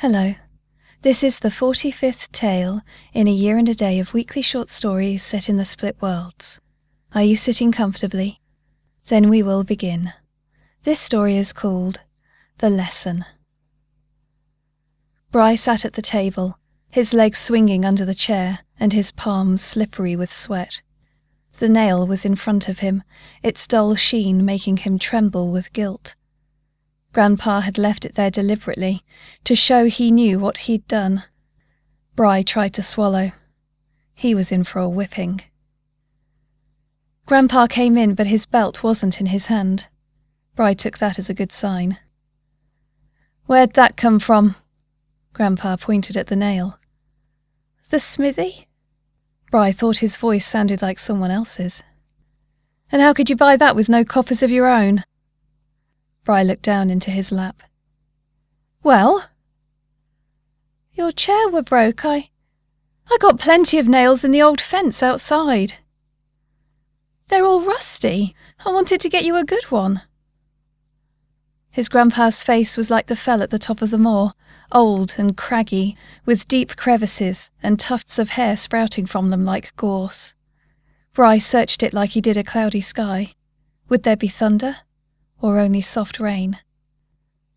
Hello. This is the 45th tale in a year and a day of weekly short stories set in the split worlds. Are you sitting comfortably? Then we will begin. This story is called The Lesson. Bry sat at the table, his legs swinging under the chair and his palms slippery with sweat. The nail was in front of him, its dull sheen making him tremble with guilt. Grandpa had left it there deliberately, to show he knew what he'd done. Bry tried to swallow. He was in for a whipping. Grandpa came in, but his belt wasn't in his hand. Bry took that as a good sign. Where'd that come from? Grandpa pointed at the nail. The smithy? Bry thought his voice sounded like someone else's. And how could you buy that with no coppers of your own? Bry looked down into his lap. Well? Your chair were broke. I. I got plenty of nails in the old fence outside. They're all rusty. I wanted to get you a good one. His grandpa's face was like the fell at the top of the moor, old and craggy, with deep crevices and tufts of hair sprouting from them like gorse. Bry searched it like he did a cloudy sky. Would there be thunder? Or only soft rain.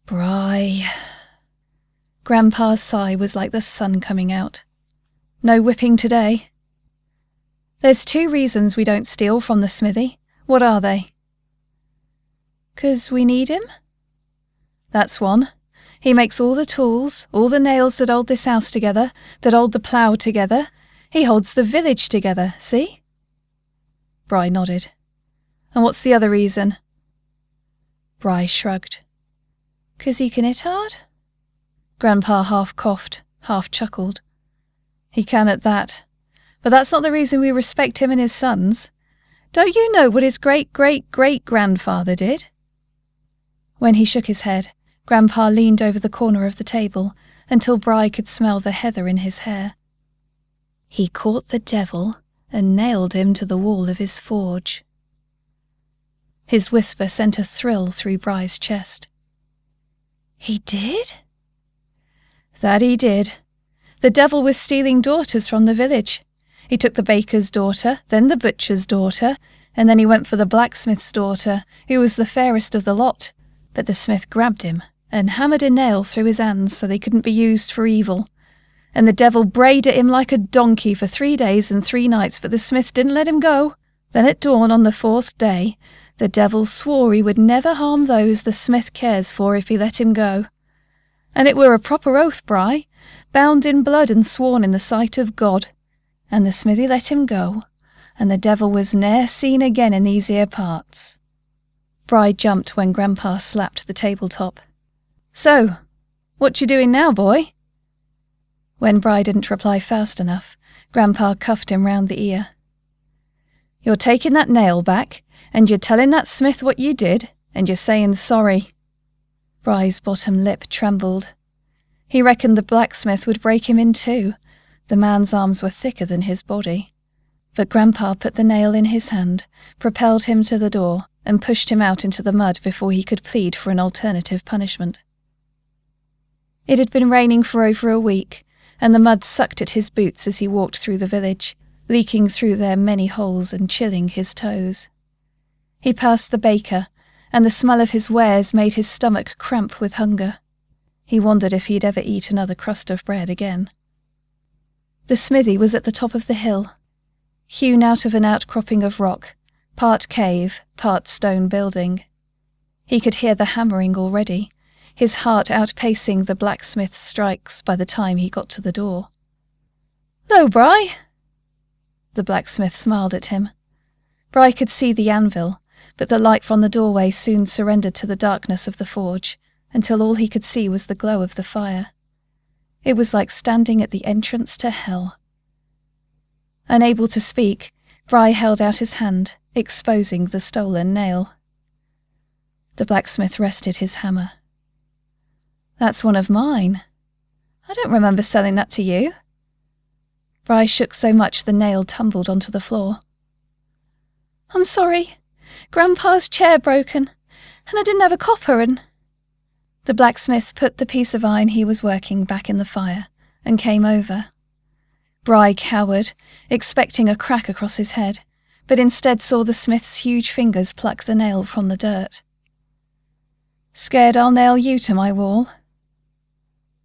Bry. Grandpa's sigh was like the sun coming out. No whipping today. There's two reasons we don't steal from the smithy. What are they? 'Cause we need him? That's one. He makes all the tools, all the nails that hold this house together, that hold the plough together. He holds the village together, see? Bry nodded. And what's the other reason? Bry shrugged. "'Cause he can hit hard? Grandpa half coughed, half chuckled. He can at that. But that's not the reason we respect him and his sons. Don't you know what his great great great grandfather did? When he shook his head, Grandpa leaned over the corner of the table until Bry could smell the heather in his hair. He caught the devil and nailed him to the wall of his forge. His whisper sent a thrill through Bry's chest. He did? That he did. The devil was stealing daughters from the village. He took the baker's daughter, then the butcher's daughter, and then he went for the blacksmith's daughter, who was the fairest of the lot. But the smith grabbed him and hammered a nail through his hands so they couldn't be used for evil. And the devil brayed at him like a donkey for three days and three nights, but the smith didn't let him go. Then at dawn on the fourth day, the devil swore he would never harm those the smith cares for if he let him go. And it were a proper oath, Bry, bound in blood and sworn in the sight of God. And the smithy let him go, and the devil was ne'er seen again in these here parts. Bry jumped when Grandpa slapped the tabletop. So, what you doing now, boy? When Bry didn't reply fast enough, Grandpa cuffed him round the ear. You're taking that nail back and you're telling that smith what you did, and you're saying sorry. Bry's bottom lip trembled. He reckoned the blacksmith would break him in two. The man's arms were thicker than his body. But Grandpa put the nail in his hand, propelled him to the door, and pushed him out into the mud before he could plead for an alternative punishment. It had been raining for over a week, and the mud sucked at his boots as he walked through the village, leaking through their many holes and chilling his toes. He passed the baker, and the smell of his wares made his stomach cramp with hunger. He wondered if he'd ever eat another crust of bread again. The smithy was at the top of the hill, hewn out of an outcropping of rock, part cave, part stone building. He could hear the hammering already, his heart outpacing the blacksmith's strikes by the time he got to the door. Lo, Bry! The blacksmith smiled at him. Bry could see the anvil, but the light from the doorway soon surrendered to the darkness of the forge, until all he could see was the glow of the fire. It was like standing at the entrance to hell. Unable to speak, Bry held out his hand, exposing the stolen nail. The blacksmith rested his hammer. That's one of mine. I don't remember selling that to you. Bry shook so much the nail tumbled onto the floor. I'm sorry, Grandpa's chair broken, and I didn't have a copper, and. The blacksmith put the piece of iron he was working back in the fire and came over. Bry cowered, expecting a crack across his head, but instead saw the smith's huge fingers pluck the nail from the dirt. Scared I'll nail you to my wall?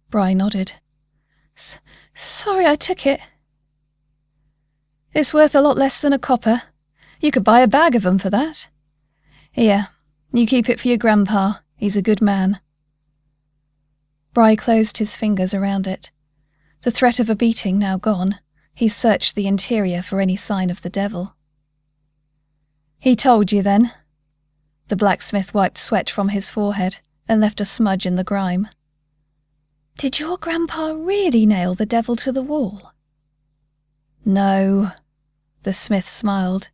Bry nodded. Sorry I took it. It's worth a lot less than a copper. You could buy a bag of 'em for that. Here, you keep it for your grandpa. He's a good man. Bry closed his fingers around it. The threat of a beating now gone, he searched the interior for any sign of the devil. He told you then? The blacksmith wiped sweat from his forehead and left a smudge in the grime. Did your grandpa really nail the devil to the wall? No, the smith smiled,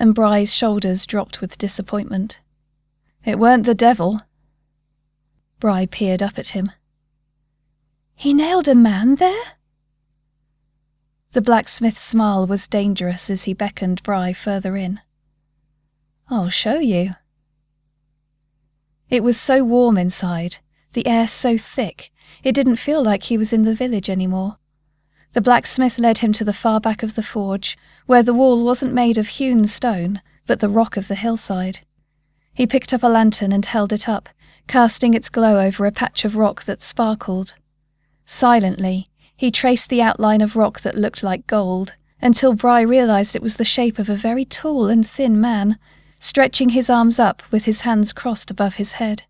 and Bry's shoulders dropped with disappointment. It weren't the devil. Bry peered up at him. He nailed a man there? The blacksmith's smile was dangerous as he beckoned Bry further in. I'll show you. It was so warm inside, the air so thick, it didn't feel like he was in the village anymore. The blacksmith led him to the far back of the forge, where the wall wasn't made of hewn stone, but the rock of the hillside. He picked up a lantern and held it up, casting its glow over a patch of rock that sparkled. Silently, he traced the outline of rock that looked like gold, until Bry realized it was the shape of a very tall and thin man, stretching his arms up with his hands crossed above his head.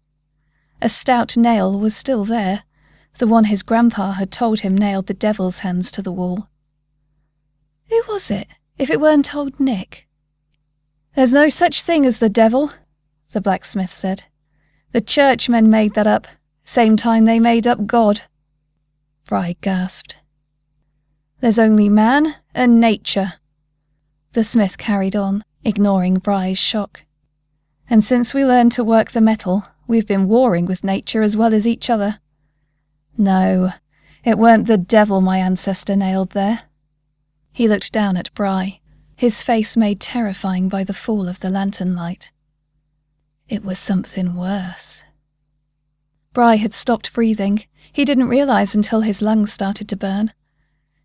A stout nail was still there, the one his grandpa had told him nailed the devil's hands to the wall. Who was it, if it weren't old Nick? There's no such thing as the devil, the blacksmith said. The churchmen made that up, same time they made up God. Bry gasped. There's only man and nature. The smith carried on, ignoring Bry's shock. And since we learned to work the metal, we've been warring with nature as well as each other. No, it weren't the devil my ancestor nailed there. He looked down at Bry, his face made terrifying by the fall of the lantern light. It was something worse. Bry had stopped breathing. He didn't realize until his lungs started to burn.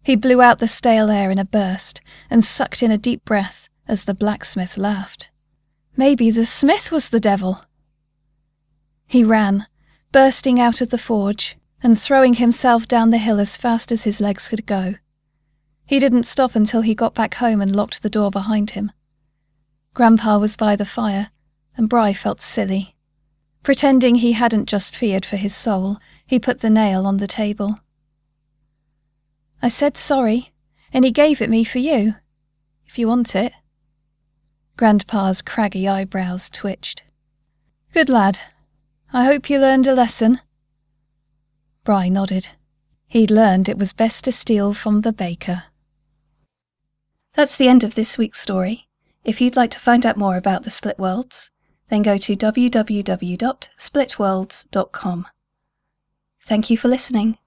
He blew out the stale air in a burst and sucked in a deep breath as the blacksmith laughed. Maybe the smith was the devil. He ran, bursting out of the forge and throwing himself down the hill as fast as his legs could go. He didn't stop until he got back home and locked the door behind him. Grandpa was by the fire, and Bry felt silly. Pretending he hadn't just feared for his soul, he put the nail on the table. I said sorry, and he gave it me for you, if you want it. Grandpa's craggy eyebrows twitched. Good lad. I hope you learned a lesson. Bry nodded. He'd learned it was best to steal from the baker. That's the end of this week's story. If you'd like to find out more about the Split Worlds, then go to www.splitworlds.com. Thank you for listening.